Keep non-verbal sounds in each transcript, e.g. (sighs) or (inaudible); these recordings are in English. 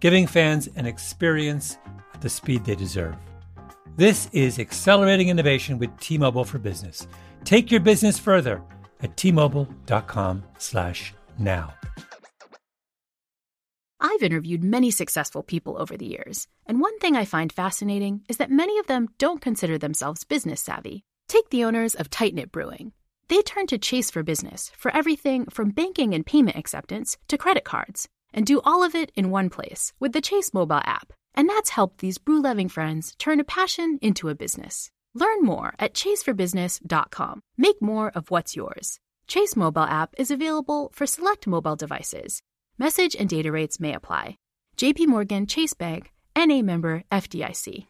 giving fans an experience at the speed they deserve. This is accelerating innovation with T-Mobile for Business. Take your business further at t-mobile.com/now. I've interviewed many successful people over the years, and one thing I find fascinating is that many of them don't consider themselves business savvy. Take the owners of Tight Knit Brewing. They turn to Chase for Business for everything from banking and payment acceptance to credit cards, and do all of it in one place with the Chase mobile app. And that's helped these brew loving friends turn a passion into a business. Learn more at chaseforbusiness.com. Make more of what's yours. Chase mobile app is available for select mobile devices. Message and data rates may apply. JP Morgan Chase Bank, NA member FDIC.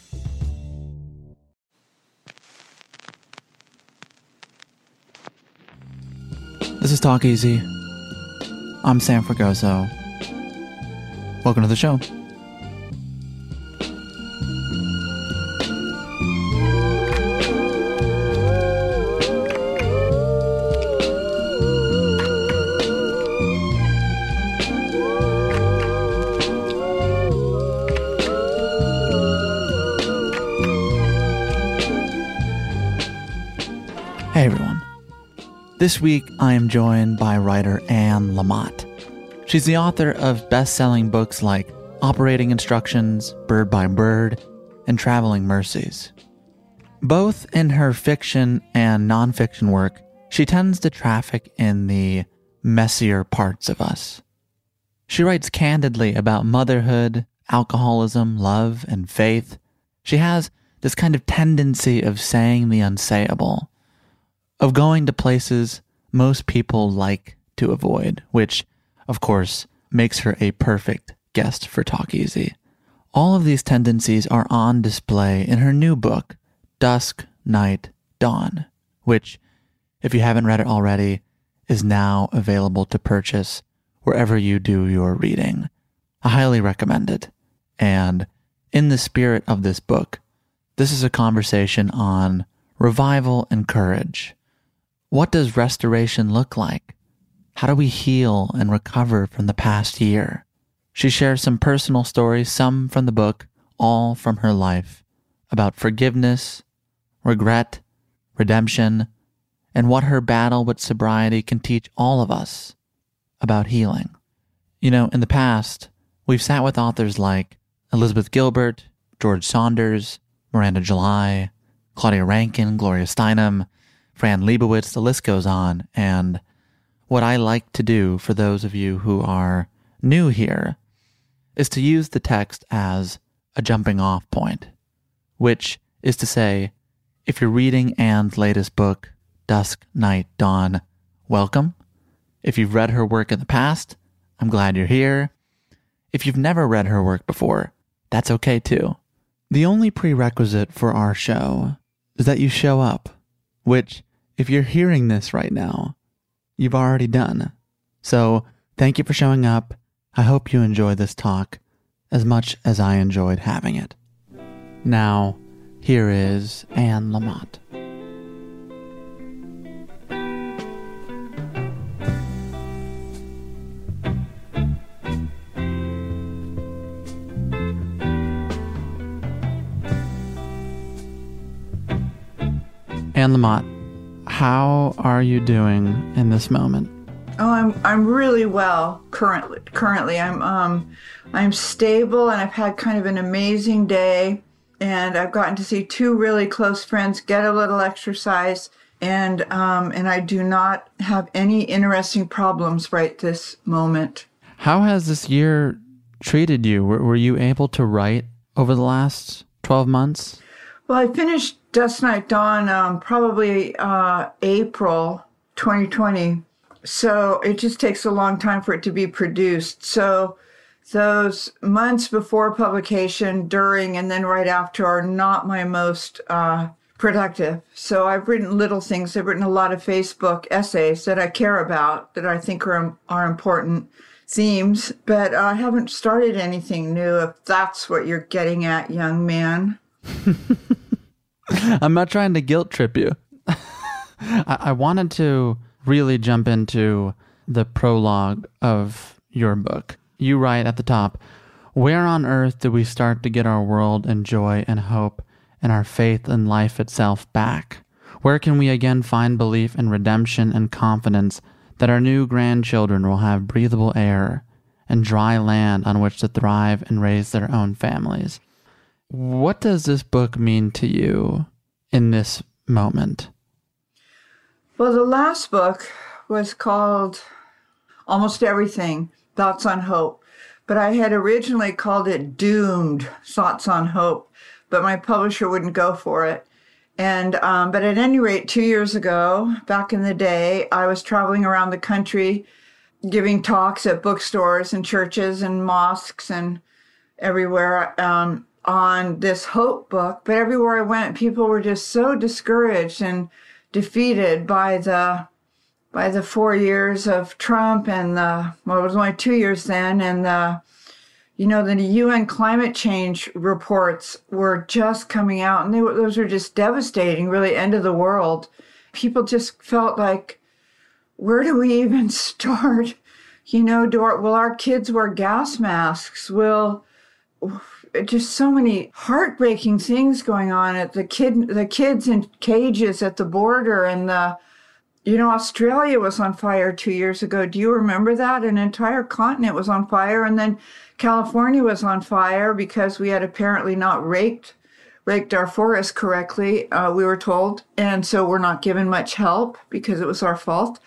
This is Talk Easy. I'm Sam Fragoso. Welcome to the show. This week I am joined by writer Anne Lamott. She's the author of best selling books like Operating Instructions, Bird by Bird, and Traveling Mercies. Both in her fiction and nonfiction work, she tends to traffic in the messier parts of us. She writes candidly about motherhood, alcoholism, love, and faith. She has this kind of tendency of saying the unsayable of going to places most people like to avoid, which, of course, makes her a perfect guest for Talk Easy. All of these tendencies are on display in her new book, Dusk, Night, Dawn, which, if you haven't read it already, is now available to purchase wherever you do your reading. I highly recommend it. And in the spirit of this book, this is a conversation on revival and courage. What does restoration look like? How do we heal and recover from the past year? She shares some personal stories, some from the book, all from her life, about forgiveness, regret, redemption, and what her battle with sobriety can teach all of us about healing. You know, in the past, we've sat with authors like Elizabeth Gilbert, George Saunders, Miranda July, Claudia Rankine, Gloria Steinem, Fran Lebowitz, the list goes on. And what I like to do for those of you who are new here is to use the text as a jumping off point, which is to say, if you're reading Anne's latest book, Dusk, Night, Dawn, welcome. If you've read her work in the past, I'm glad you're here. If you've never read her work before, that's okay too. The only prerequisite for our show is that you show up, which if you're hearing this right now, you've already done. So thank you for showing up. I hope you enjoy this talk as much as I enjoyed having it. Now, here is Anne Lamott. Anne Lamott, how are you doing in this moment? Oh, I'm I'm really well currently. Currently, I'm um I'm stable and I've had kind of an amazing day and I've gotten to see two really close friends, get a little exercise, and um and I do not have any interesting problems right this moment. How has this year treated you? Were, were you able to write over the last 12 months? Well, I finished Dusk Night Dawn um, probably uh, April 2020. So it just takes a long time for it to be produced. So those months before publication, during, and then right after are not my most uh, productive. So I've written little things. I've written a lot of Facebook essays that I care about, that I think are, are important themes, but I haven't started anything new, if that's what you're getting at, young man. (laughs) (laughs) I'm not trying to guilt trip you. (laughs) I, I wanted to really jump into the prologue of your book. You write at the top, Where on earth do we start to get our world and joy and hope and our faith in life itself back? Where can we again find belief in redemption and confidence that our new grandchildren will have breathable air and dry land on which to thrive and raise their own families? What does this book mean to you in this moment? Well, the last book was called Almost Everything Thoughts on Hope, but I had originally called it Doomed Thoughts on Hope, but my publisher wouldn't go for it. And, um, but at any rate, two years ago, back in the day, I was traveling around the country giving talks at bookstores and churches and mosques and everywhere um, on this hope book. But everywhere I went, people were just so discouraged and defeated by the by the four years of Trump and the well, it was only two years then, and the you know the UN climate change reports were just coming out, and they were, those were just devastating, really end of the world. People just felt like, where do we even (laughs) start? You know, do our, will our kids wear gas masks? Will just so many heartbreaking things going on at the kid the kids in cages at the border and the you know australia was on fire two years ago. Do you remember that? An entire continent was on fire and then california was on fire because we had apparently not raked raked our forest correctly uh, we were told. And so we're not given much help because it was our fault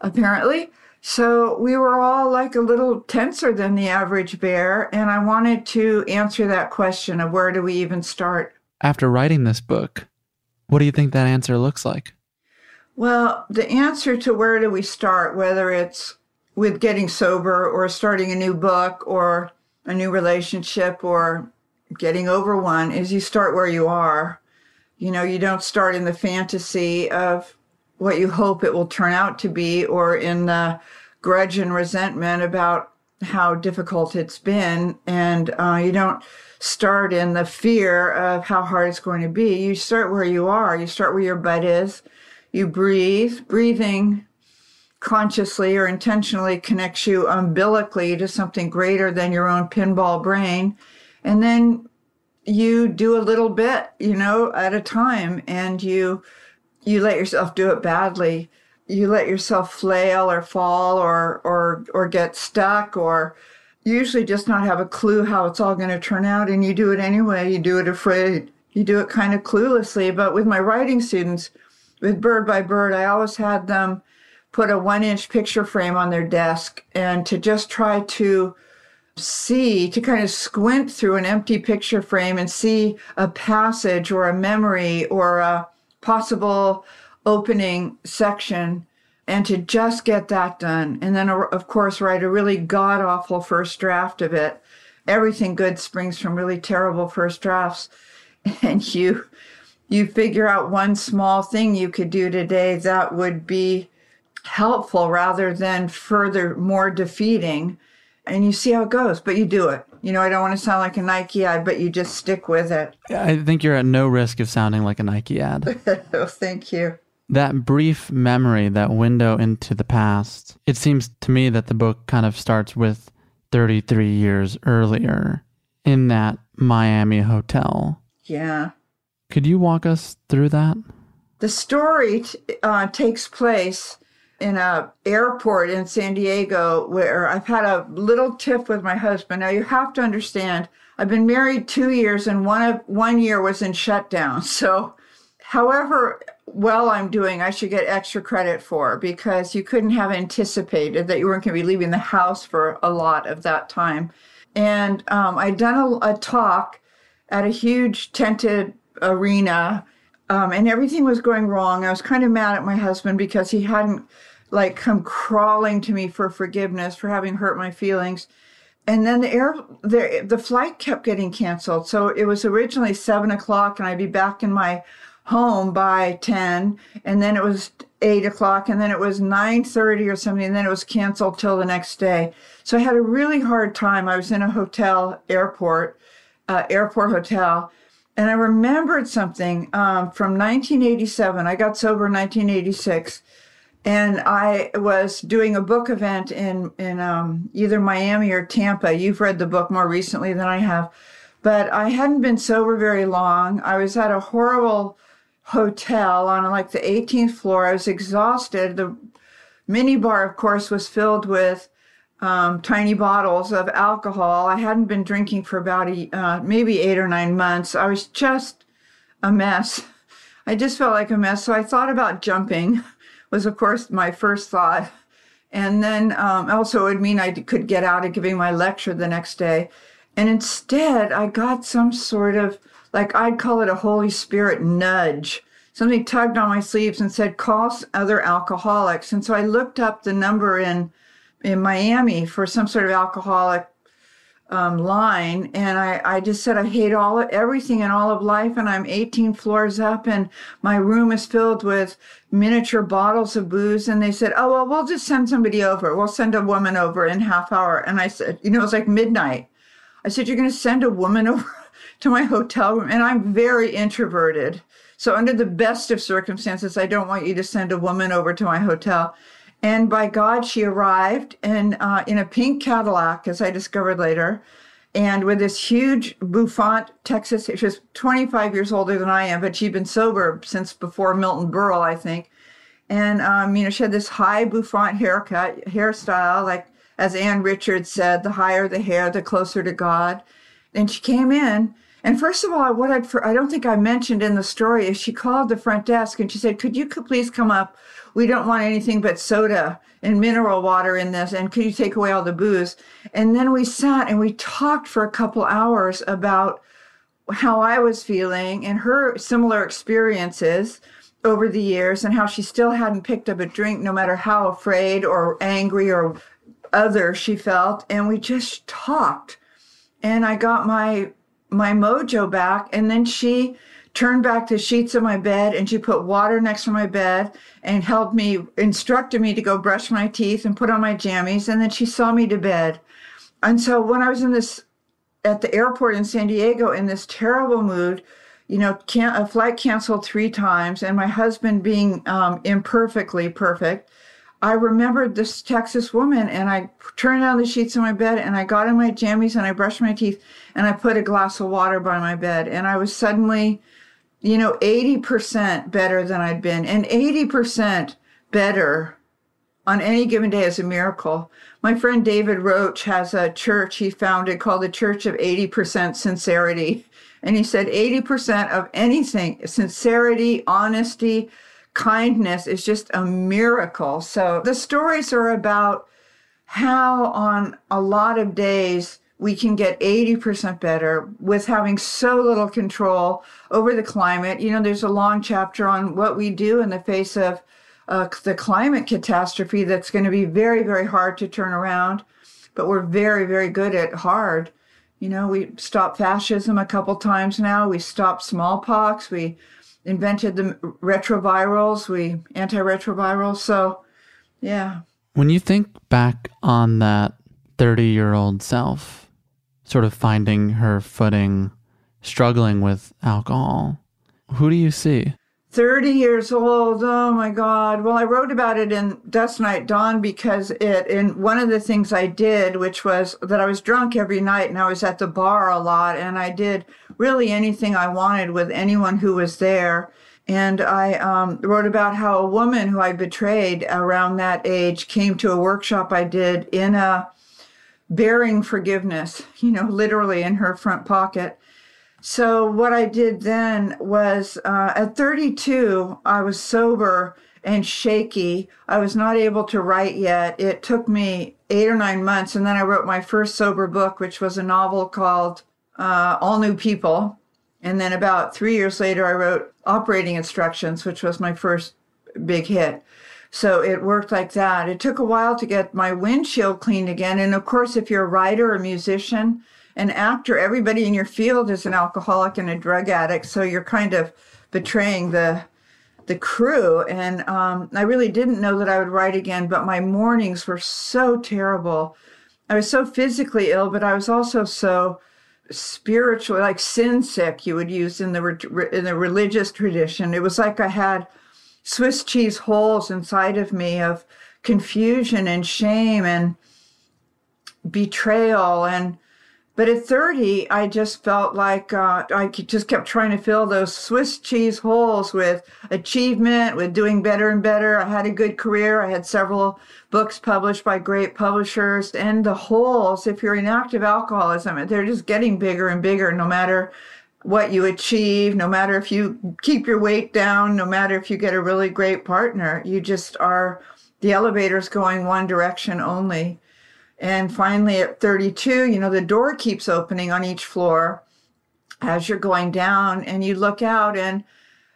apparently so we were all like a little tenser than the average bear. And I wanted to answer that question of where do we even start? After writing this book, what do you think that answer looks like? Well, the answer to where do we start, whether it's with getting sober or starting a new book or a new relationship or getting over one, is you start where you are. You know, you don't start in the fantasy of what you hope it will turn out to be or in the grudge and resentment about how difficult it's been. And uh, you don't start in the fear of how hard it's going to be. You start where you are, you start where your butt is. You breathe. Breathing consciously or intentionally connects you umbilically to something greater than your own pinball brain. And then you do a little bit, you know, at a time and you you let yourself do it badly. You let yourself flail or fall or or or get stuck or usually just not have a clue how it's all going to turn out and you do it anyway. You do it afraid. You do it kind of cluelessly. But with my writing students, with Bird by Bird, I always had them put a one inch picture frame on their desk and to just try to see, to kind of squint through an empty picture frame and see a passage or a memory or a possible opening section and to just get that done. And then, uh, of course, write a really god awful first draft of it. Everything good springs from really terrible first drafts. (laughs) And you, you figure out one small thing you could do today that would be helpful rather than further more defeating. And you see how it goes, but you do it. You know, I don't want to sound like a Nike ad, but you just stick with it. I think you're at no risk of sounding like a Nike ad. (laughs) oh, thank you. That brief memory, that window into the past, it seems to me that the book kind of starts with 33 years earlier in that Miami hotel. Yeah. Could you walk us through that? The story t- uh, takes place in a airport in San Diego where I've had a little tiff with my husband. Now you have to understand, I've been married two years and one of one year was in shutdown. (laughs) So however well I'm doing, I should get extra credit for because you couldn't have anticipated that you weren't going to be leaving the house for a lot of that time. And um, I'd done a, a talk at a huge tented arena um, and everything was going wrong. I was kind of mad at my husband because he hadn't like come crawling to me for forgiveness for having hurt my feelings. And then the air, the, the flight kept getting canceled. So it was originally seven o'clock and I'd be back in my home by 10 and then it was 8 o'clock and then it was 9.30 or something and then it was canceled till the next day so i had a really hard time i was in a hotel airport uh, airport hotel and I remembered something um, from 1987. I got sober in 1986, and I was doing a book event in in um, either Miami or Tampa. You've read the book more recently than I have, but I hadn't been sober very long. I was at a horrible hotel on like the 18th floor. I was exhausted. The mini bar, of course, was filled with um, tiny bottles of alcohol. I hadn't been drinking for about a, uh, maybe eight or nine months. I was just a mess. I just felt like a mess. So I thought about jumping, (laughs) was of course my first thought. And then um, also it would mean I could get out of giving my lecture the next day. And instead, I got some sort of, like I'd call it a Holy Spirit nudge. Something tugged on my sleeves and said, call other alcoholics. And so I looked up the number in in Miami for some sort of alcoholic um, line, and I, I just said I hate all everything in all of life, and I'm 18 floors up, and my room is filled with miniature bottles of booze. And they said, "Oh well, we'll just send somebody over. We'll send a woman over in half hour." And I said, "You know, it was like midnight." I said, "You're going to send a woman (laughs) over to my hotel room?" And I'm very introverted. So, under the best of circumstances, I don't want you to send a woman over to my hotel. And by God, she arrived in, uh, in a pink Cadillac, as I discovered later, and with this huge bouffant Texas. She was 25 years older than I am, but she'd been sober since before Milton Berle, I think. And, um, you know, she had this high bouffant haircut, hairstyle, like as Ann Richards said, the higher the hair, the closer to God. And she came in. And first of all, what I'd, I don't think I mentioned in the story is she called the front desk and she said, could you please come up we don't want anything but soda and mineral water in this and could you take away all the booze? And then we sat and we talked for a couple hours about how i was feeling and her similar experiences over the years and how she still hadn't picked up a drink no matter how afraid or angry or other she felt. And we just talked. And i got my my mojo back. And then she turned back the sheets of my bed and she put water next to my bed and helped me, instructed me to go brush my teeth and put on my jammies. And then she saw me to bed. And so when I was in this, at the airport in San Diego in this terrible mood, you know, can, a flight canceled three times and my husband being um, imperfectly perfect, I remembered this Texas woman and I turned down the sheets of my bed and I got in my jammies and I brushed my teeth and I put a glass of water by my bed. And I was suddenly you know, 80% better than I'd been, and 80% better on any given day is a miracle. My friend David Roach has a church he founded called the Church of 80% Sincerity. And he said 80% of anything, sincerity, honesty, kindness is just a miracle. So the stories are about how on a lot of days we can get 80% better with having so little control over the climate. You know, there's a long chapter on what we do in the face of uh, the climate catastrophe that's going to be very, very hard to turn around. But we're very, very good at hard. You know, we stopped fascism a couple times now. We stopped smallpox. We invented the retrovirals. We antiretrovirals. So, yeah. When you think back on that 30 year old self, sort of finding her footing, struggling with alcohol. Who do you see? 30 years old. Oh my God. Well, I wrote about it in Dusk Night Dawn because it, in one of the things I did, which was that I was drunk every night and I was at the bar a lot and I did really anything I wanted with anyone who was there. And I um, wrote about how a woman who I betrayed around that age came to a workshop I did in a bearing forgiveness, you know, literally in her front pocket. So, what I did then was uh, at 32, I was sober and shaky. I was not able to write yet. It took me eight or nine months. And then I wrote my first sober book, which was a novel called uh, All New People. And then about three years later, I wrote Operating Instructions, which was my first big hit. So it worked like that. It took a while to get my windshield cleaned again. And of course, if you're a writer, a musician, an actor, everybody in your field is an alcoholic and a drug addict. So you're kind of betraying the the crew. And um, I really didn't know that I would write again, but my mornings were so terrible. I was so physically ill, but I was also so spiritually, like sin sick. You would use in the in the religious tradition. It was like I had Swiss cheese holes inside of me of confusion and shame and betrayal and but at 30, I just felt like uh, I just kept trying to fill those Swiss cheese holes with achievement, with doing better and better. I had a good career. I had several books published by great publishers. And the holes, if you're in active alcoholism, they're just getting bigger and bigger no matter what you achieve, no matter if you keep your weight down, no matter if you get a really great partner. You just are, the elevator's going one direction only. And finally, at 32, you know, the door keeps opening on each floor as you're going down, and you look out and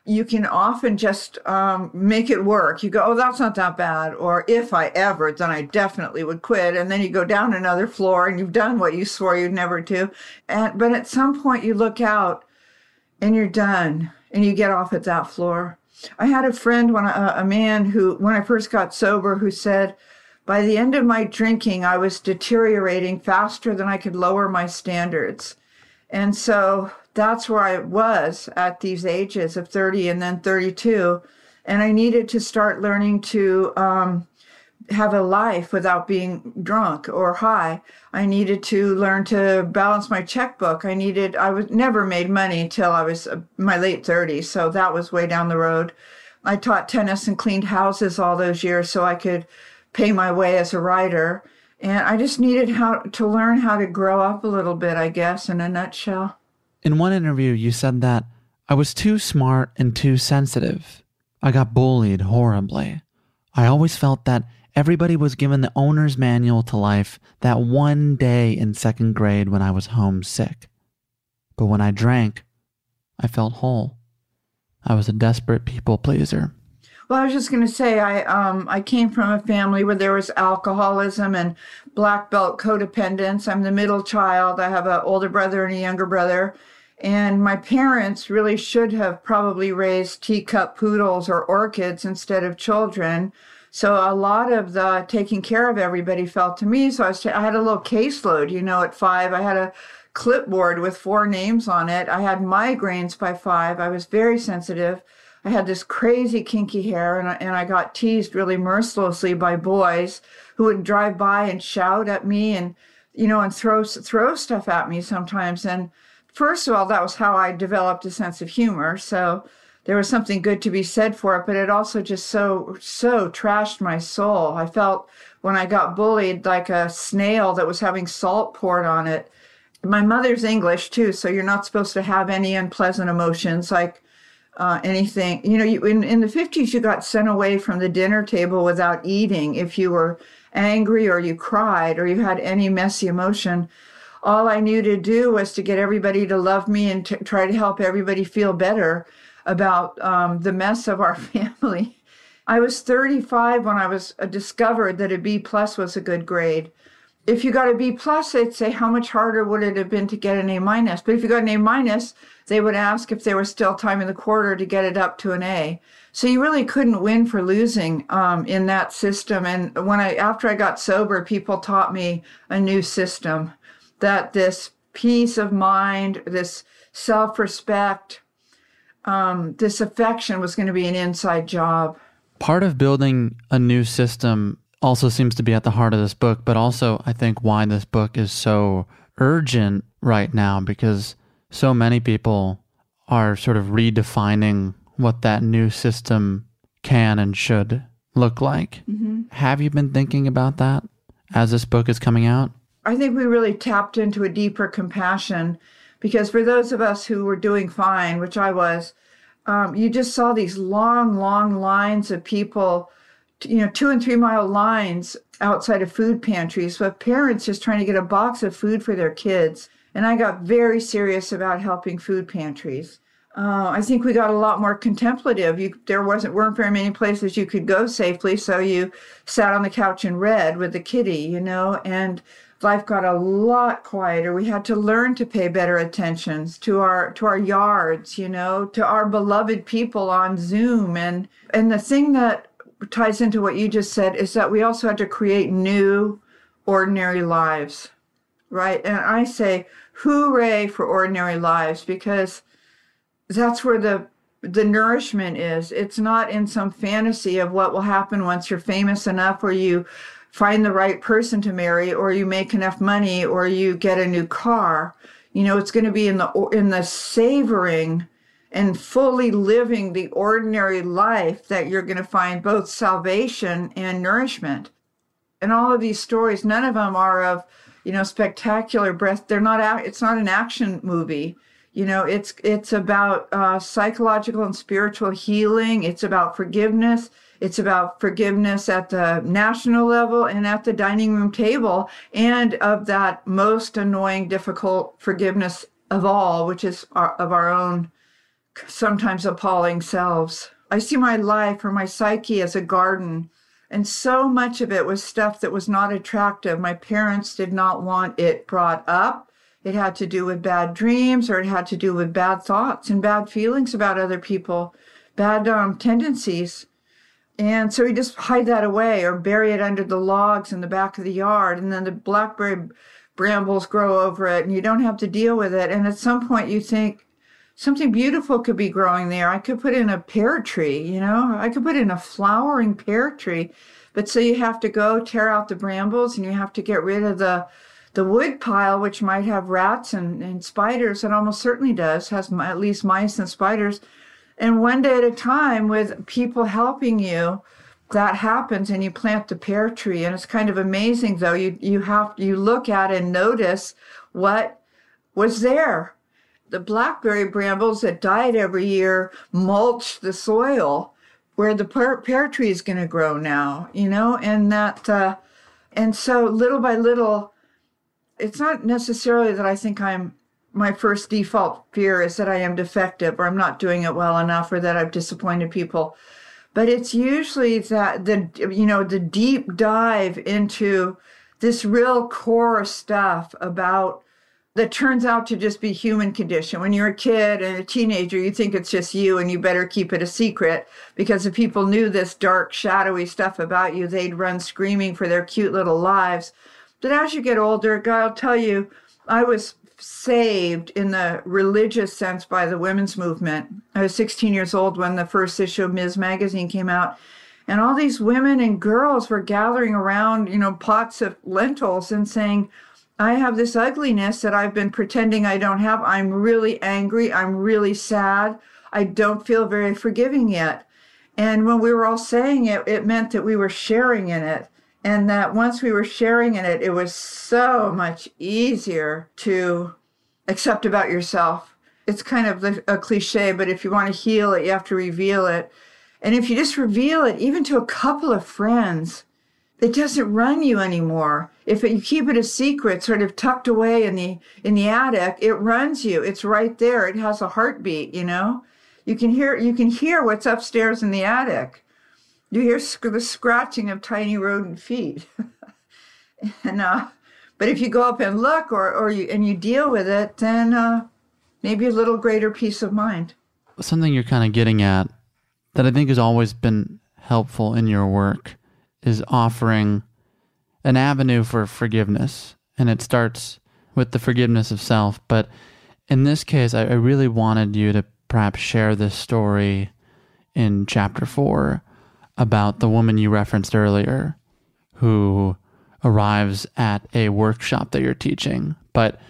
you can often just um, make it work. You go, oh, that's not that bad. Or if I ever, then I definitely would quit. And then you go down another floor and you've done what you swore you'd never do. And, but at some point you look out and you're done and you get off at that floor. I had a friend when I, a man who, when I first got sober, who said, by the end of my drinking, I was deteriorating faster than I could lower my standards. And so that's where I was at these ages of 30 and then 32. And I needed to start learning to um, have a life without being drunk or high. I needed to learn to balance my checkbook. I needed, I was never made money until I was uh, my late 30s. So that was way down the road. I taught tennis and cleaned houses all those years so I could pay my way as a writer. And I just needed how to learn how to grow up a little bit, I guess, in a nutshell. In one interview, you said that I was too smart and too sensitive. I got bullied horribly. I always felt that everybody was given the owner's manual to life that one day in second grade when I was homesick. But when I drank, I felt whole. I was a desperate people pleaser. Well, I was just going to say, I um, I came from a family where there was alcoholism and black belt codependence. I'm the middle child. I have an older brother and a younger brother, and my parents really should have probably raised teacup poodles or orchids instead of children. So a lot of the taking care of everybody fell to me. So I, was t- I had a little caseload, you know, at five. I had a clipboard with four names on it. I had migraines by five. I was very sensitive. I had this crazy kinky hair and I, and I got teased really mercilessly by boys who would drive by and shout at me and, you know, and throw, throw stuff at me sometimes. And first of all, that was how I developed a sense of humor. So there was something good to be said for it, but it also just so, so trashed my soul. I felt when I got bullied like a snail that was having salt poured on it. My mother's English too, so you're not supposed to have any unpleasant emotions like uh, anything. You know, you, in, in the 50s, you got sent away from the dinner table without eating if you were angry or you cried or you had any messy emotion. All I knew to do was to get everybody to love me and to try to help everybody feel better about um, the mess of our (laughs) family. I was 35 when I was uh, discovered that a B plus was a good grade. If you got a B plus, they'd say, how much harder would it have been to get an A minus? But if you got an A minus, they would ask if there was still time in the quarter to get it up to an A. So you really couldn't win for losing um, in that system. And when I after I got sober, people taught me a new system that this peace of mind, this self-respect, um, this affection was going to be an inside job. Part of building a new system also seems to be at the heart of this book, but also I think why this book is so urgent right now because so many people are sort of redefining what that new system can and should look like. Mm-hmm. Have you been thinking about that as this book is coming out? I think we really tapped into a deeper compassion because for those of us who were doing fine, which I was, um, you just saw these long, long lines of people, you know, two and three mile lines outside of food pantries with parents just trying to get a box of food for their kids. And I got very serious about helping food pantries. Uh, I think we got a lot more contemplative. You, there wasn't weren't very many places you could go safely, so you sat on the couch and read with the kitty, you know. And life got a lot quieter. We had to learn to pay better attention to our to our yards, you know, to our beloved people on Zoom. And and the thing that ties into what you just said is that we also had to create new, ordinary lives, right? And I say, hooray for ordinary lives because that's where the the nourishment is. It's not in some fantasy of what will happen once you're famous enough or you find the right person to marry or you make enough money or you get a new car. You know, it's going to be in the in the savoring and fully living the ordinary life that you're going to find both salvation and nourishment. And all of these stories, none of them are of, you know, spectacular breath. They're not, it's not an action movie. You know it's it's about uh, psychological and spiritual healing. It's about forgiveness. It's about forgiveness at the national level and at the dining room table and of that most annoying difficult forgiveness of all which is our, of our own sometimes appalling selves. I see my life or my psyche as a garden and so much of it was stuff that was not attractive my parents did not want it brought up it had to do with bad dreams or it had to do with bad thoughts and bad feelings about other people, bad um, tendencies. And so we just hide that away or bury it under the logs in the back of the yard. And then the blackberry brambles grow over it and you don't have to deal with it. And at some point you think, something beautiful could be growing there. I could put in a pear tree, you know, I could put in a flowering pear tree. But so you have to go tear out the brambles and you have to get rid of the the wood pile, which might have rats and, and spiders, it almost certainly does, has at least mice and spiders. And one day at a time, with people helping you, that happens and you plant the pear tree. And it's kind of amazing though. You you have you look at and notice what was there. The blackberry brambles that died every year mulch the soil where the pear, pear tree is going to grow now, you know, and that, uh, and so little by little, it's not necessarily that I think I'm my first default fear is that I am defective or I'm not doing it well enough or that I've disappointed people. But it's usually that the you know the deep dive into this real core stuff about that turns out to just be human condition. When you're a kid and a teenager, you think it's just you and you better keep it a secret because if people knew this dark, shadowy stuff about you, they'd run screaming for their cute little lives. But as you get older, I'll tell you, I was saved in the religious sense by the women's movement. I was 16 years old when the first issue of Ms. Magazine came out. And all these women and girls were gathering around, you know, pots of lentils and saying, I have this ugliness that I've been pretending I don't have. I'm really angry. I'm really sad. I don't feel very forgiving yet. And when we were all saying it, it meant that we were sharing in it and that once we were sharing in it, it was so much easier to accept about yourself. It's kind of a cliche, but if you want to heal it, you have to reveal it. And if you just reveal it, even to a couple of friends, it doesn't run you anymore. If it, you keep it a secret, sort of tucked away in the in the attic, it runs you. It's right there. It has a heartbeat. You know, you can hear you can hear what's upstairs in the attic you hear sc- the scratching of tiny rodent feet. (laughs) and uh, but if you go up and look, or or you and you deal with it, then uh, maybe a little greater peace of mind. Something you're kind of getting at that I think has always been helpful in your work is offering an avenue for forgiveness, and it starts with the forgiveness of self. But in this case, I, I really wanted you to perhaps share this story in chapter four about the woman you referenced earlier who arrives at a workshop that you're teaching, but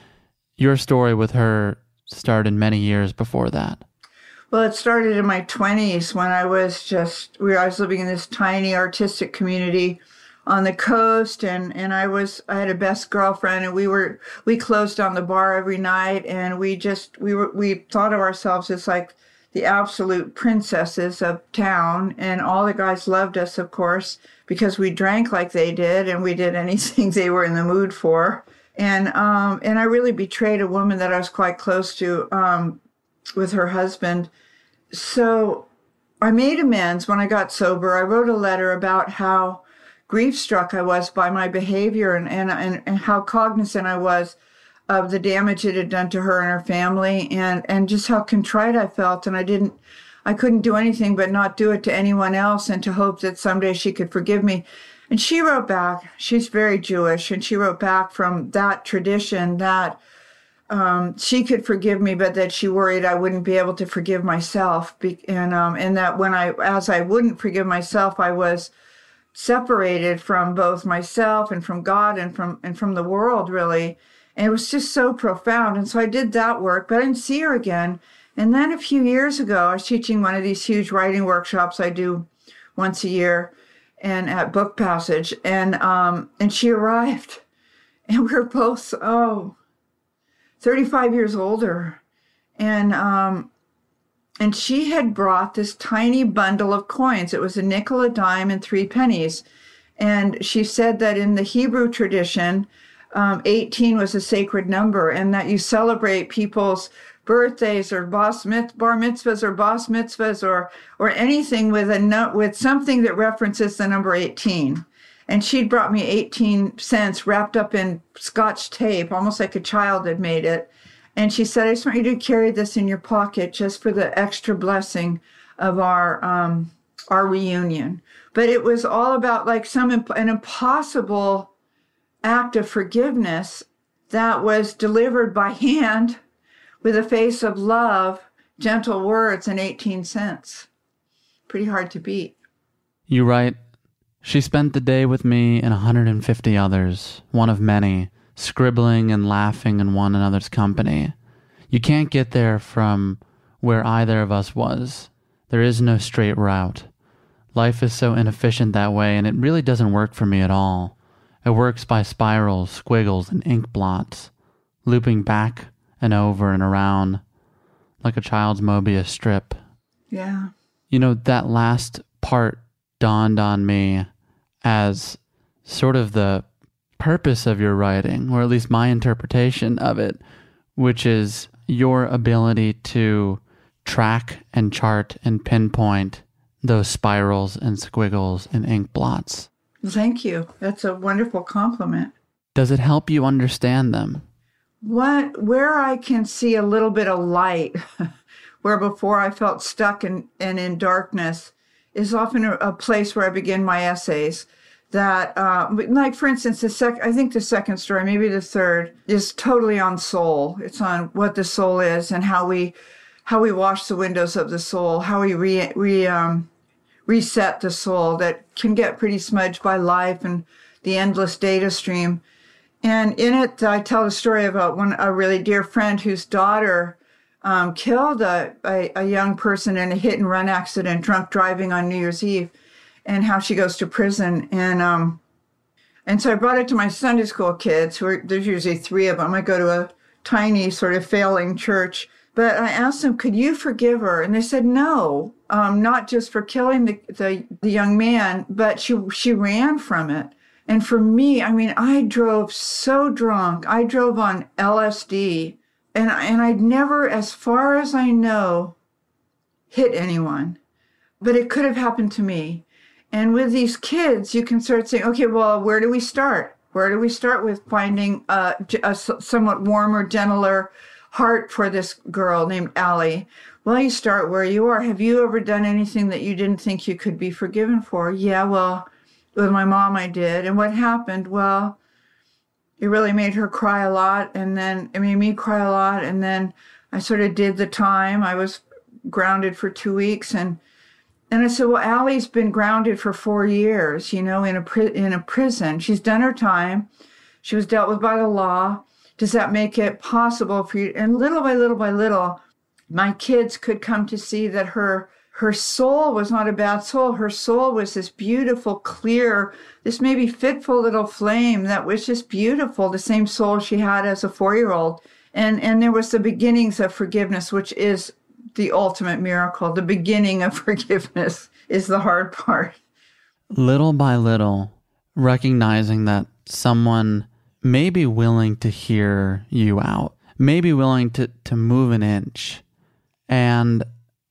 your story with her started many years before that. Well, it started in my 20s when I was just, we, I was living in this tiny artistic community on the coast and and I was I had a best girlfriend and we were we closed on the bar every night and we just we were we thought of ourselves as like the absolute princesses of town and all the guys loved us of course because we drank like they did and we did (laughs) anything they were in the mood for. And um and I really betrayed a woman that I was quite close to um with her husband so I made amends when I got sober I wrote a letter about how grief struck I was by my behavior and, and, and, and how cognizant I was of the damage it had done to her and her family and, and just how contrite I felt. And I didn't, I couldn't do anything but not do it to anyone else and to hope that someday she could forgive me. And she wrote back, she's very Jewish, and she wrote back from that tradition that um, she could forgive me, but that she worried I wouldn't be able to forgive myself. And, um, and that when I, as I wouldn't forgive myself, I was separated from both myself and from God and from and from the world really. And it was just so profound. And so I did that work, but I didn't see her again. And then a few years ago, I was teaching one of these huge writing workshops I do once a year and at Book Passage. And um and she (laughs) arrived. And we were both oh 35 years older. And um and she had brought this tiny bundle of coins. It was a nickel, a dime, and three pennies. And she said that in the Hebrew tradition, um, 18 was a sacred number, and that you celebrate people's birthdays or bas mit- bar mitzvahs or bas mitzvahs or or anything with a no- with something that references the number 18. And she'd brought me 18 cents wrapped up in scotch tape, almost like a child had made it. And she said, I just want you to carry this in your pocket just for the extra blessing of our um, our reunion. But it was all about like some imp- an impossible act of forgiveness that was delivered by hand with a face of love, gentle words, and 18 cents. Pretty hard to beat. You write, she spent the day with me and 150 others, one of many scribbling and laughing in one another's company. You can't get there from where either of us was. There is no straight route. Life is so inefficient that way, and it really doesn't work for me at all. It works by spirals, squiggles, and ink blots, looping back and over and around like a child's Mobius strip. Yeah. You know, that last part dawned on me as sort of the purpose of your writing, or at least my interpretation of it, which is your ability to track and chart and pinpoint those spirals and squiggles and ink blots. Thank you. That's a wonderful compliment. Does it help you understand them? What where I can see a little bit of light, (laughs) where before I felt stuck and, and in darkness, is often a, a place where I begin my essays that uh, like for instance the sec i think the second story maybe the third is totally on soul. It's on what the soul is and how we how we wash the windows of the soul how we re, re um, reset the soul that can get pretty smudged by life and the endless data stream. And in it i tell the story about one a really dear friend whose daughter um, killed a, a, a young person in a hit and run accident drunk driving on new year's eve and how she goes to prison. And um, and so I brought it to my Sunday school kids, who are there's usually three of them. I go to a tiny sort of failing church, but I asked them, "Could you forgive her?" And they said, "No, um, not just for killing the, the the young man, but she she ran from it." And for me, I mean, I drove so drunk. I drove on LSD, and and I'd never, as far as I know, hit anyone, but it could have happened to me. And with these kids, you can start saying, okay, well, where do we start? Where do we start with finding a, a somewhat warmer, gentler heart for this girl named Allie? Well, you start where you are. Have you ever done anything that you didn't think you could be forgiven for? Yeah, well, with my mom, I did. And what happened? Well, it really made her cry a lot. And then it made me cry a lot. And then I sort of did the time. I was grounded for two weeks and and I said, well, Allie's been grounded for four years, you know, in a pri- in a prison. She's done her time. She was dealt with by the law. Does that make it possible for you? And little by little by little, my kids could come to see that her her soul was not a bad soul. Her soul was this beautiful, clear, this maybe fitful little flame that was just beautiful, the same soul she had as a four year old. And, and there was the beginnings of forgiveness, which is the ultimate miracle. The beginning of (laughs) forgiveness is the hard part. Little by little, recognizing that someone may be willing to hear you out, may be willing to, to move an inch. And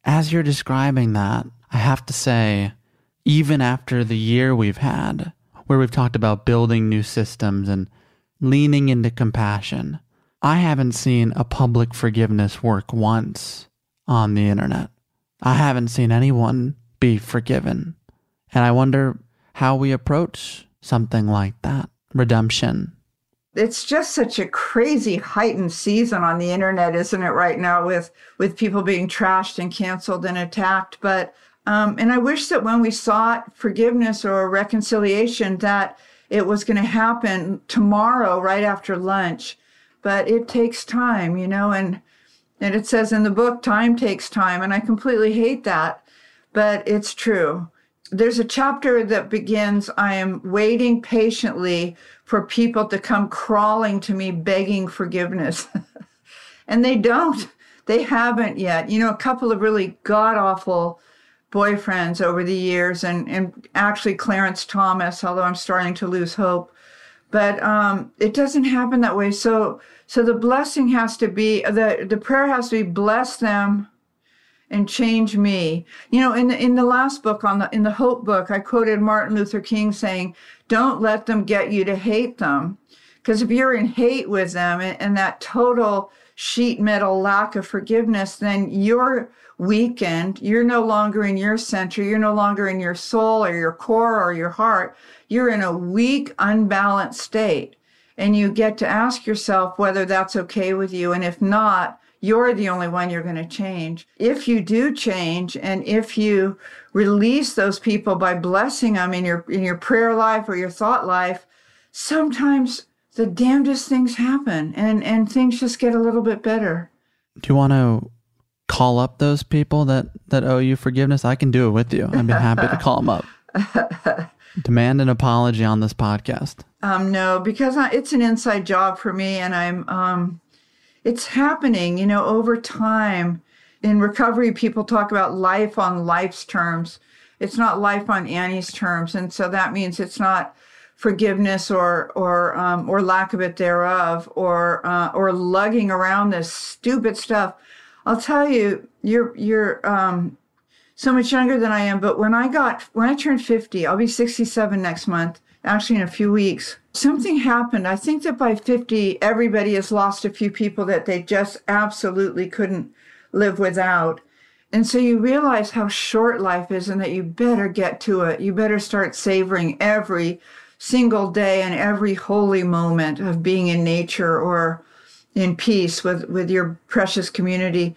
as you're describing that, I have to say, even after the year we've had, where we've talked about building new systems and leaning into compassion, I haven't seen a public forgiveness work once on the internet. I haven't seen anyone be forgiven. And I wonder how we approach something like that redemption. It's just such a crazy heightened season on the internet, isn't it, right now, with, with people being trashed and canceled and attacked. But um, and I wish that when we sought forgiveness or reconciliation, that it was going to happen tomorrow, right after lunch. But it takes time, you know, and and it says in the book, time takes time, and I completely hate that, but it's true. There's a chapter that begins, I am waiting patiently for people to come crawling to me begging forgiveness. (laughs) and they don't. They haven't yet. You know, a couple of really god awful boyfriends over the years, and, and actually Clarence Thomas, although I'm starting to lose hope. But um, it doesn't happen that way. So, so the blessing has to be the the prayer has to be bless them and change me. You know, in the, in the last book on the in the Hope book, I quoted Martin Luther King saying, "Don't let them get you to hate them." Because if you're in hate with them and, and that total sheet metal lack of forgiveness, then you're weakened. You're no longer in your center. You're no longer in your soul or your core or your heart. You're in a weak, unbalanced state. And you get to ask yourself whether that's okay with you. And if not, you're the only one you're going to change. If you do change and if you release those people by blessing them in your in your prayer life or your thought life, sometimes the damnedest things happen and and things just get a little bit better. Do you want to call up those people that that owe you forgiveness? I can do it with you. I'd be happy to call them up. (laughs) Demand an apology on this podcast. Um, no, because I, it's an inside job for me, and I'm um, it's happening. You know, over time in recovery, people talk about life on life's terms. It's not life on Annie's terms, and so that means it's not forgiveness or or um, or lack of it thereof, or uh, or lugging around this stupid stuff. I'll tell you, you're you're um, so much younger than I am. But when I got when I turned fifty, I'll be sixty-seven next month. Actually, in a few weeks, something happened. I think that by fifty, everybody has lost a few people that they just absolutely couldn't live without. And so you realize how short life is and that you better get to it. You better start savoring every single day and every holy moment of being in nature or in peace with, with your precious community.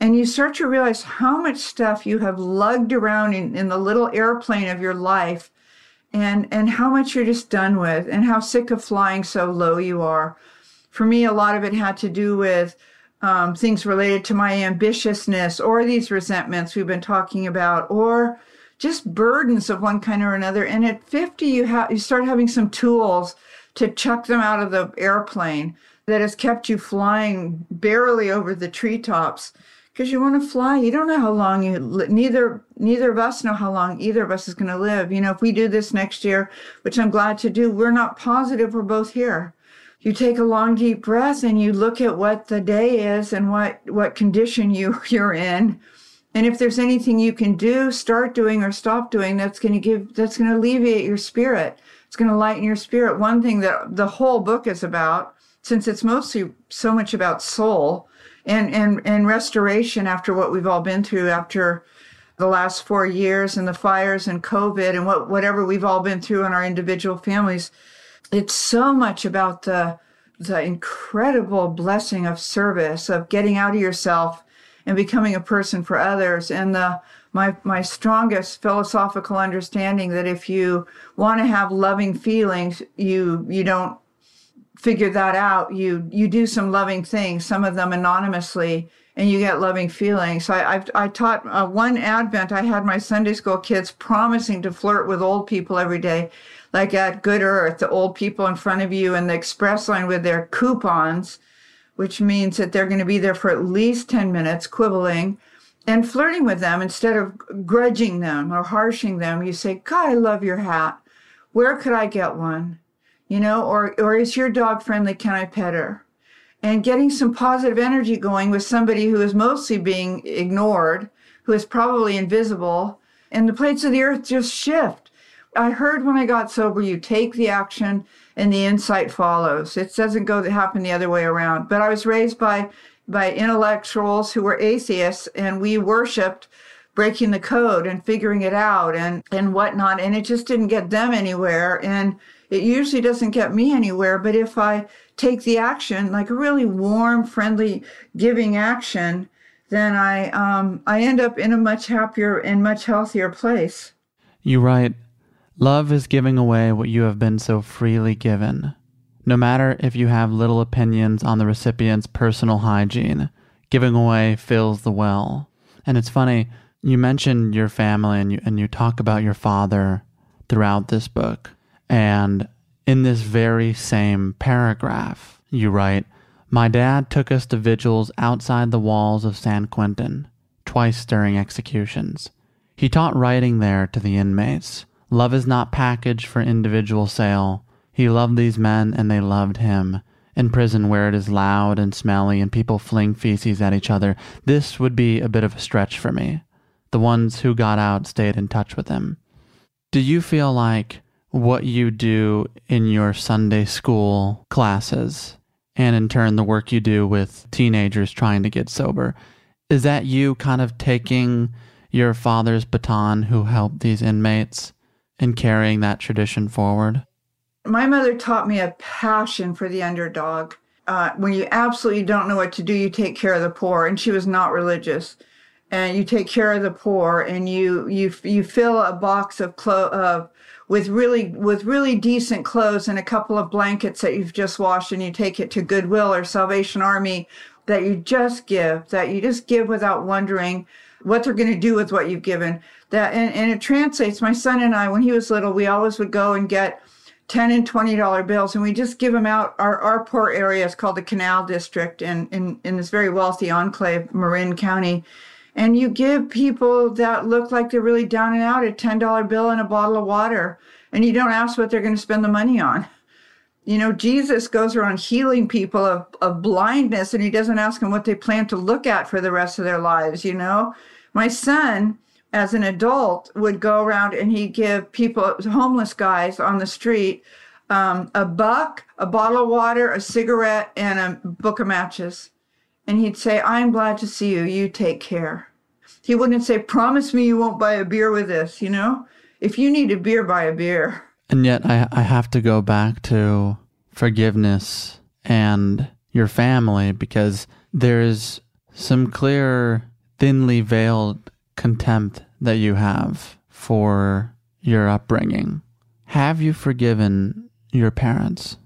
And you start to realize how much stuff you have lugged around in, in the little airplane of your life and, and how much you're just done with and how sick of flying so low you are. For me, a lot of it had to do with um, things related to my ambitiousness or these resentments we've been talking about or just burdens of one kind or another. And at 50, you have, you start having some tools to chuck them out of the airplane that has kept you flying barely over the treetops because you want to fly. You don't know how long you neither neither of us know how long either of us is going to live. You know, if we do this next year, which I'm glad to do, we're not positive we're both here. You take a long deep breath and you look at what the day is and what what condition you (laughs) you're in. And if there's anything you can do, start doing or stop doing, that's going to give that's going to alleviate your spirit. It's going to lighten your spirit. One thing that the whole book is about since it's mostly so much about soul and, and, and restoration after what we've all been through after the last four years and the fires and COVID and what, whatever we've all been through in our individual families. It's so much about the, the incredible blessing of service, of getting out of yourself and becoming a person for others. And the, my, my strongest philosophical understanding that if you want to have loving feelings, you, you don't figure that out, you you do some loving things, some of them anonymously, and you get loving feelings. So I, I've, I taught uh, one Advent, I had my Sunday school kids promising to flirt with old people every day, like at Good Earth, the old people in front of you and the express line with their coupons, which means that they're going to be there for at least 10 minutes quibbling and flirting with them instead of grudging them or harshing them. You say, God, I love your hat. Where could I get one? You know, or, or is your dog friendly? Can I pet her? and getting some positive energy going with somebody who is mostly being ignored, who is probably invisible, and the plates of the earth just shift. I heard when I got sober, you take the action and the insight follows. It doesn't go to happen the other way around. But I was raised by by intellectuals who were atheists, and we worshipped breaking the code and figuring it out and and whatnot, and it just didn't get them anywhere. And it usually doesn't get me anywhere. But if I take the action, like a really warm, friendly, giving action, then I um, I end up in a much happier and much healthier place. You write, Love is giving away what you have been so freely given. No matter if you have little opinions on the recipient's personal hygiene, giving away fills the well. And it's funny, you mention your family and you, and you talk about your father throughout this book. And in this very same paragraph, you write, My dad took us to vigils outside the walls of San Quentin, twice during executions. He taught writing there to the inmates. Love is not packaged for individual sale. He loved these men and they loved him. In prison, where it is loud and smelly and people fling feces at each other, this would be a bit of a stretch for me. The ones who got out stayed in touch with him. Do you feel like what you do in your Sunday school classes and in turn the work you do with teenagers trying to get sober. Is that you kind of taking your father's baton who helped these inmates and carrying that tradition forward? My mother taught me a passion for the underdog. Uh, when you absolutely don't know what to do, you take care of the poor. And she was not religious. And you take care of the poor, and you you you fill a box of clo- of with really with really decent clothes and a couple of blankets that you've just washed and you take it to Goodwill or Salvation Army that you just give that you just give without wondering what they're going to do with what you've given. That and, and it translates my son and I when he was little we always would go and get 10 and 20 dollar bills and we just give them out. Our, our poor area is called the canal district in, in, in this very wealthy enclave marin county and you give people that look like they're really down and out a $10 bill and a bottle of water and you don't ask what they're going to spend the money on you know jesus goes around healing people of, of blindness and he doesn't ask them what they plan to look at for the rest of their lives you know my son as an adult would go around and he'd give people homeless guys on the street um, a buck a bottle of water a cigarette and a book of matches and he'd say, I'm glad to see you. You take care. He wouldn't say, Promise me you won't buy a beer with this, you know? If you need a beer, buy a beer. And yet, I, I have to go back to forgiveness and your family because there's some clear, thinly veiled contempt that you have for your upbringing. Have you forgiven your parents?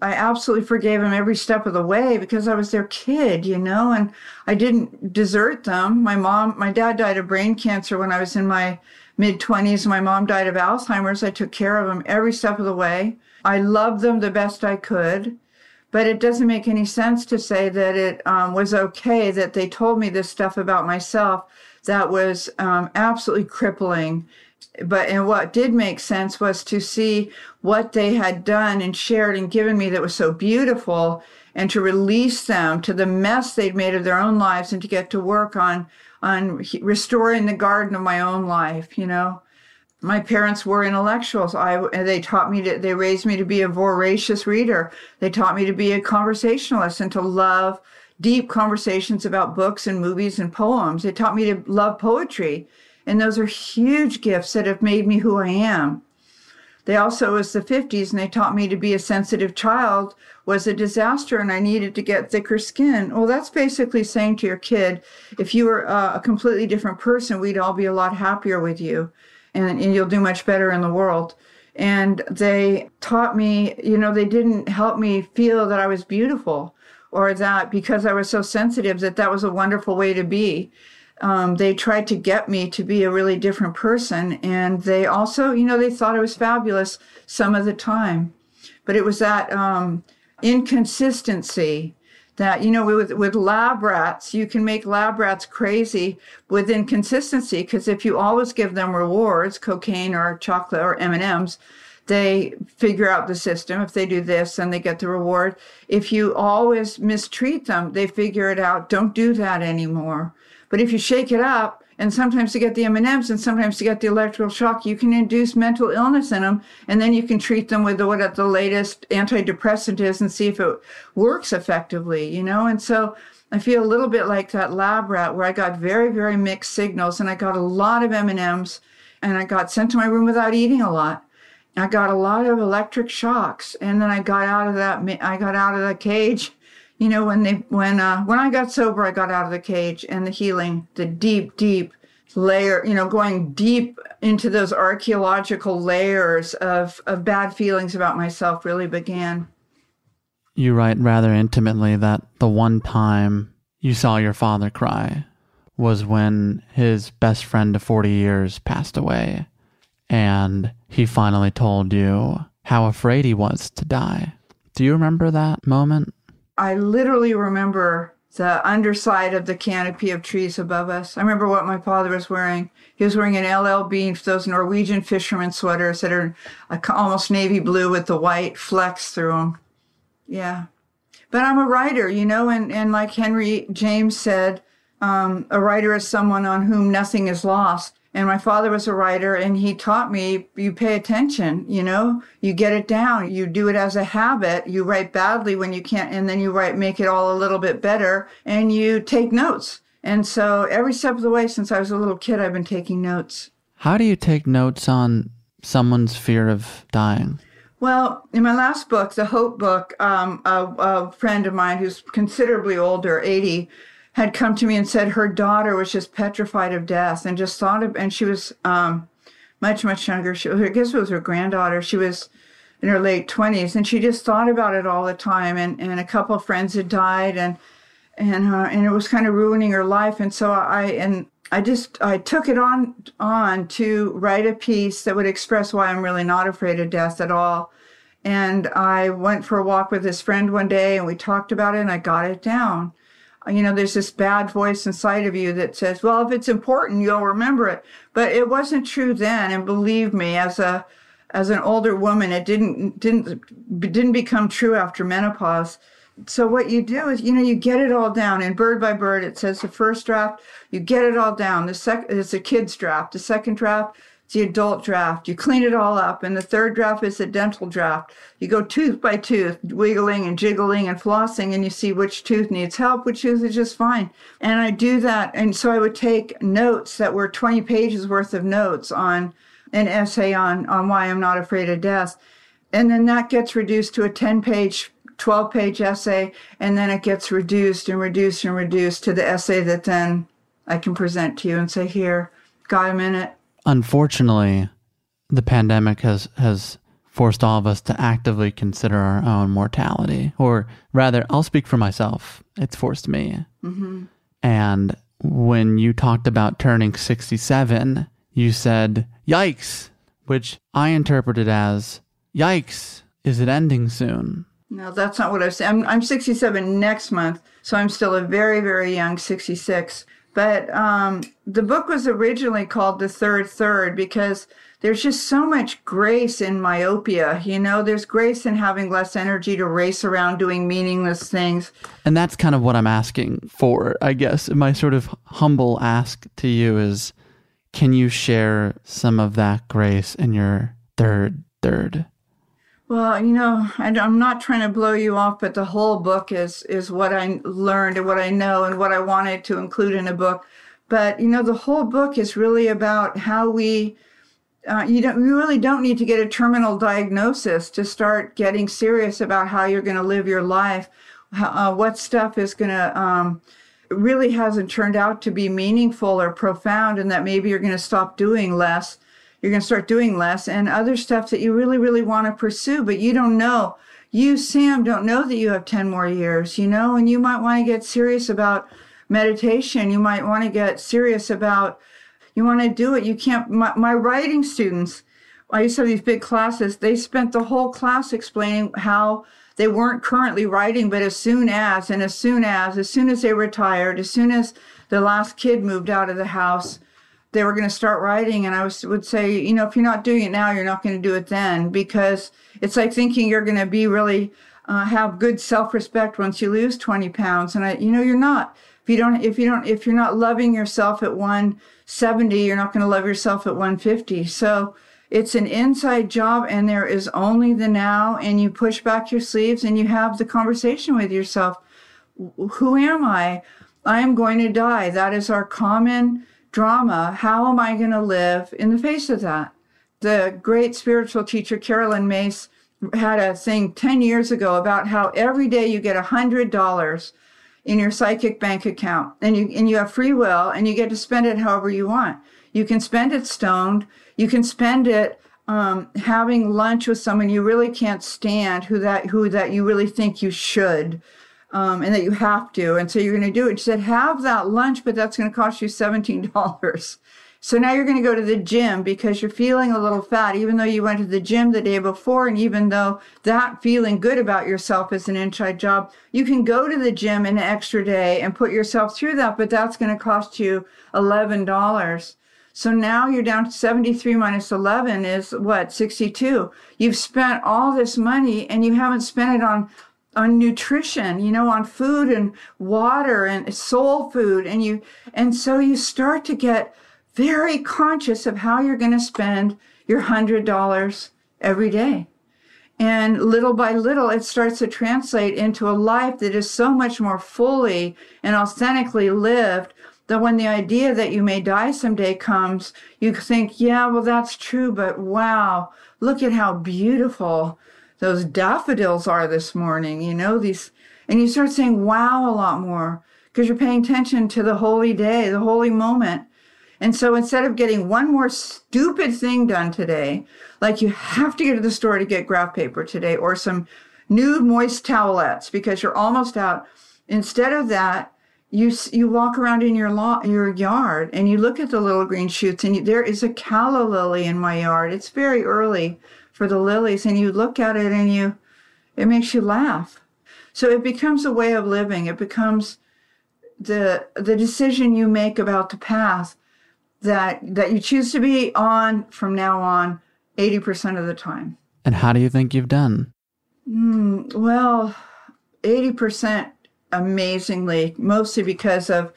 I absolutely forgave them every step of the way because I was their kid, you know, and I didn't desert them. My mom, my dad died of brain cancer when I was in my mid 20s. My mom died of Alzheimer's. I took care of them every step of the way. I loved them the best I could, but it doesn't make any sense to say that it um, was okay that they told me this stuff about myself that was um, absolutely crippling but and what did make sense was to see what they had done and shared and given me that was so beautiful and to release them to the mess they'd made of their own lives and to get to work on on restoring the garden of my own life you know? My parents were intellectuals. I they taught me to they raised me to be a voracious reader. They taught me to be a conversationalist and to love deep conversations about books and movies and poems. They taught me to love poetry and those are huge gifts that have made me who I am. They also, was the 50s, and they taught me to be a sensitive child was a disaster and I needed to get thicker skin. Well, that's basically saying to your kid, if you were uh, a completely different person, we'd all be a lot happier with you and, and you'll do much better in the world. And they taught me, you know, they didn't help me feel that I was beautiful or that because I was so sensitive that that was a wonderful way to be. Um, they tried to get me to be a really different person. And they also, you know, they thought I was fabulous some of the time. But it was that um, inconsistency that, you know, with, with lab rats, you can make lab rats crazy with inconsistency because if you always give them rewards, cocaine or chocolate or M&Ms, they figure out the system. If they do this, then they get the reward. If you always mistreat them, they figure it out. Don't do that anymore. But if you shake it up, and sometimes to get the M&Ms and sometimes to get the electrical shock, you can induce mental illness in them, and then you can treat them with the, what the latest antidepressant is and see if it works effectively, you know? And so I feel a little bit like that lab rat where I got very, very mixed signals and I got a lot of M&Ms and I got sent to my room without eating a lot. I got a lot of electric shocks and then I got out of that, I got out of the cage you know when they when uh when i got sober i got out of the cage and the healing the deep deep layer you know going deep into those archaeological layers of of bad feelings about myself really began. You write rather intimately that the one time you saw your father cry was when his best friend of 40 years passed away and he finally told you how afraid he was to die. Do you remember that moment I literally remember the underside of the canopy of trees above us. I remember what my father was wearing. He was wearing an LL Bean, those Norwegian fisherman sweaters that are almost navy blue with the white flecks through them. Yeah. But I'm a writer, you know, and, and like Henry James said, um, a writer is someone on whom nothing is lost. And my father was a writer and he taught me you pay attention, you know, you get it down, you do it as a habit. You write badly when you can't, and then you write, make it all a little bit better and you take notes. And so every step of the way since I was a little kid, I've been taking notes. How do you take notes on someone's fear of dying? Well, in my last book, the Hope book, um, a, a friend of mine who's considerably older, 80, had come to me and said her daughter was just petrified of death and just thought of, and she was um, much, much younger. She, I guess it was her granddaughter. She was in her late 20s and she just thought about it all the time. And, and a couple of friends had died and, and, uh, and it was kind of ruining her life. And so I, and I just, I took it on, on to write a piece that would express why I'm really not afraid of death at all. And I went for a walk with this friend one day and we talked about it and I got it down you know, there's this bad voice inside of you that says, well, if it's important, you'll remember it. But it wasn't true then. And believe me, as a, as an older woman, it didn't, didn't, didn't become true after menopause. So what you do is, you know, you get it all down and bird by bird. It says the first draft, you get it all down. The second, it's a kid's draft. The second draft, the adult draft. You clean it all up. And the third draft is the dental draft. You go tooth by tooth, wiggling and jiggling and flossing, and you see which tooth needs help, which tooth is just fine. And I do that. And so I would take notes that were 20 pages worth of notes on an essay on, on why I'm not afraid of death. And then that gets reduced to a 10 page 12 page essay, and then it gets reduced and reduced and reduced to the essay that then I can present to you and say, Here, got a minute, unfortunately, the pandemic has has forced all of us to actively consider our own mortality, or rather, I'll speak for myself. It's forced me. Mm-hmm. And when you talked about turning sixty-seven, you said, "Yikes," which I interpreted as, "Yikes, is it ending soon?" No, that's not what I said. I'm, I'm 67 next month, so I'm still a very, very young 66. But um, the book was originally called The Third Third because there's just so much grace in myopia. You know, there's grace in having less energy to race around doing meaningless things. And that's kind of what I'm asking for, I guess. My sort of humble ask to you is can you share some of that grace in your third third? Well, you know, I'm not trying to blow you off, but the whole book is is what I learned and what I know and what I wanted to include in a book. But you know, the whole book is really about how we. Uh, you don't. You really don't need to get a terminal diagnosis to start getting serious about how you're going to live your life. Uh, what stuff is going to um, really hasn't turned out to be meaningful or profound, and that maybe you're going to stop doing less you're going to start doing less and other stuff that you really, really want to pursue, but you don't know. You, Sam, don't know that you have 10 more years, you know, and you might want to get serious about meditation. You might want to get serious about, you want to do it. You can't, my, my writing students, I used to have these big classes, they spent the whole class explaining how they weren't currently writing, but as soon as, and as soon as, as soon as they retired, as soon as the last kid moved out of the house, they were going to start writing. And I was, would say, you know, if you're not doing it now, you're not going to do it then because it's like thinking you're going to be really, uh, have good self-respect once you lose 20 pounds. And I, you know, you're not. If you don't, if you don't, if you're not loving yourself at 170, you're not going to love yourself at 150. So it's an inside job and there is only the now and you push back your sleeves and you have the conversation with yourself. Who am I? I am going to die. That is our common drama. How am I going to live in the face of that? The great spiritual teacher Caroline Myss, had a thing 10 years ago about how every day you get $100 in your psychic bank account and you, and you have free will and you get to spend it however you want. You can spend it stoned. You can spend it um, having lunch with someone you really can't stand, who that who that you really think you should um, and that you have to. And so you're going to do it. She said, have that lunch, but that's going to cost you $17. So now you're going to go to the gym because you're feeling a little fat, even though you went to the gym the day before. And even though that feeling good about yourself is an inside job, you can go to the gym an extra day and put yourself through that, but that's going to cost you $11. So now you're down to 73 minus 11 is what, 62. You've spent all this money and you haven't spent it on on nutrition, you know, on food and water and soul food. And you, and so you start to get very conscious of how you're going to spend your hundred dollars every day. And little by little, it starts to translate into a life that is so much more fully and authentically lived that when the idea that you may die someday comes, you think, yeah, well, that's true, but wow, look at how beautiful those daffodils are this morning, you know, these, and you start saying wow a lot more because you're paying attention to the holy day, the holy moment. And so instead of getting one more stupid thing done today, like you have to go to the store to get graph paper today or some new moist towelettes because you're almost out. Instead of that, you you walk around in your law, your yard and you look at the little green shoots and you, there is a calla lily in my yard. It's very early, for the lilies and you look at it and you it makes you laugh. So it becomes a way of living. It becomes the the decision you make about the path that that you choose to be on from now on 80% of the time. And how do you think you've done? Mm, well 80% amazingly mostly because of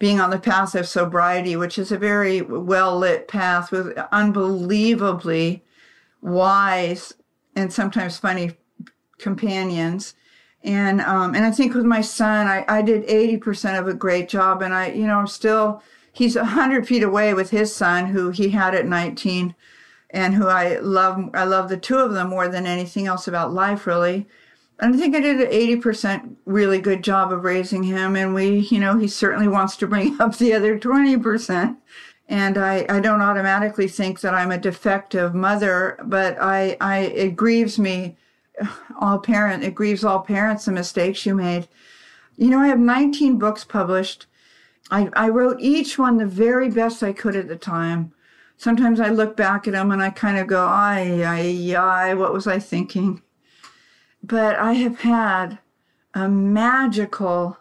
being on the path of sobriety which is a very well lit path with unbelievably wise and sometimes funny companions. And um, and I think with my son, I, I did 80% of a great job. And I, you know, I'm still, he's 100 feet away with his son, who he had at 19, and who I love. I love the two of them more than anything else about life, really. And I think I did an 80% really good job of raising him. And we, you know, he certainly wants to bring (laughs) up the other 20%. And I, I don't automatically think that I'm a defective mother, but I, I, it grieves me, (sighs) all parent, it grieves all parents the mistakes you made. You know, I have 19 books published. I, I wrote each one the very best I could at the time. Sometimes I look back at them and I kind of go, ay, ay, ay, what was I thinking? But I have had a magical,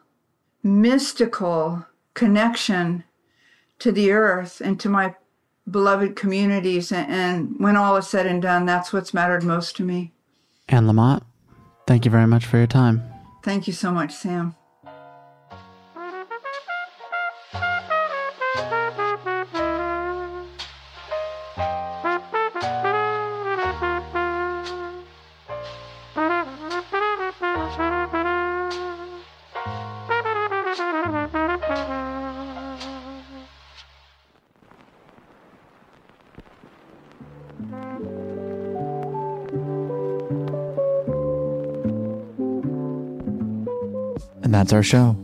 mystical connection to the earth and to my beloved communities. And, when all is said and done, that's what's mattered most to me. Anne Lamott, thank you very much for your time. Thank you so much, Sam. That's our show.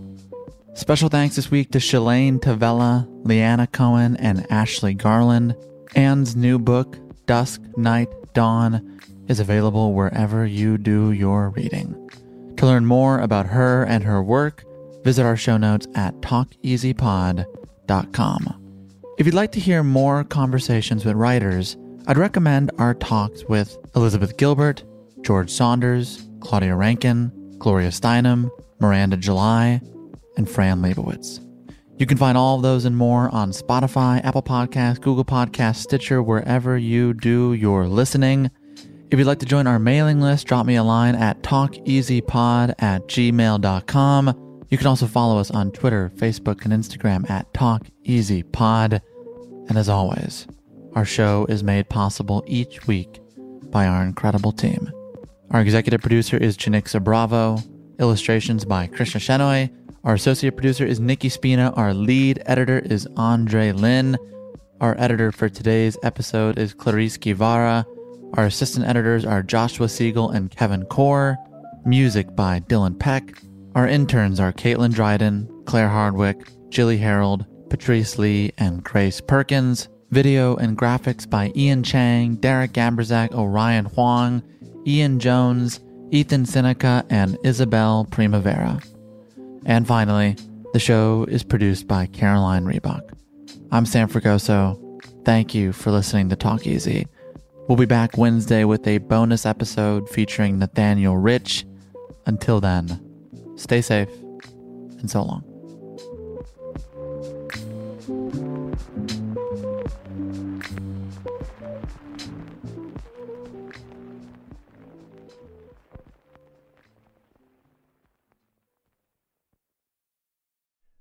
Special thanks this week to Shalane Tavella, Leanna Cohen, and Ashley Garland. Anne's new book, Dusk, Night, Dawn, is available wherever you do your reading. To learn more about her and her work, visit our show notes at talkeasypod.com. If you'd like to hear more conversations with writers, I'd recommend our talks with Elizabeth Gilbert, George Saunders, Claudia Rankine, Gloria Steinem, Miranda July, and Fran Lebowitz. You can find all of those and more on Spotify, Apple Podcasts, Google Podcasts, Stitcher, wherever you do your listening. If you'd like to join our mailing list, drop me a line at talkeasypod at gmail.com. You can also follow us on Twitter, Facebook, and Instagram at talkeasypod. And as always, our show is made possible each week by our incredible team. Our executive producer is Janicza Bravo, illustrations by Krishna Shenoy. Our associate producer is Nikki Spina. Our lead editor is Andre Lin. Our editor for today's episode is Clarice Guevara. Our assistant editors are Joshua Siegel and Kevin Core. Music by Dylan Peck. Our interns are Caitlin Dryden, Claire Hardwick, Jilly Harold, Patrice Lee, and Grace Perkins. Video and graphics by Ian Chang, Derek Gambrzak, Orion Huang, Ian Jones, Ethan Seneca, and Isabel Primavera. And finally, the show is produced by Caroline Reebok. I'm Sam Fragoso. Thank you for listening to Talk Easy. We'll be back Wednesday with a bonus episode featuring Nathaniel Rich. Until then, stay safe and so long.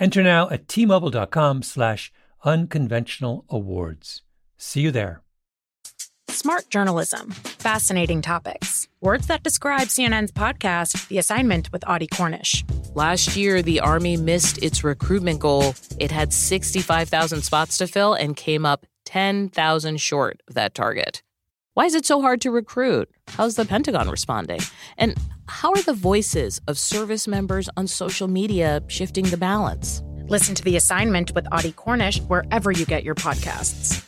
Enter now at tmobile.com slash unconventional awards. See you there. Smart journalism. Fascinating topics. Words that describe CNN's podcast, The Assignment with Audie Cornish. Last year, the Army missed its recruitment goal. It had 65,000 spots to fill and came up 10,000 short of that target. Why is it so hard to recruit? How's the Pentagon responding? And how are the voices of service members on social media shifting the balance? Listen to The Assignment with Audie Cornish wherever you get your podcasts.